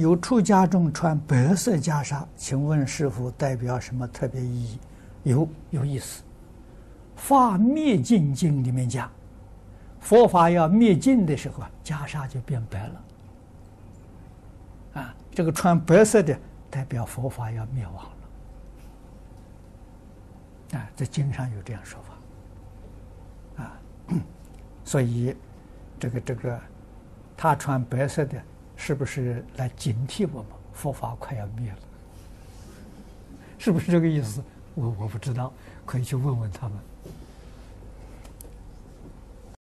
有出家众穿白色袈裟，请问师父代表什么特别意义？有有意思，《法灭尽经》里面讲，佛法要灭尽的时候啊，袈裟就变白了。啊，这个穿白色的代表佛法要灭亡了。啊，在经上有这样说法。啊，所以这个这个，他穿白色的。是不是来警惕我们佛法快要灭了？是不是这个意思？我我不知道，可以去问问他们。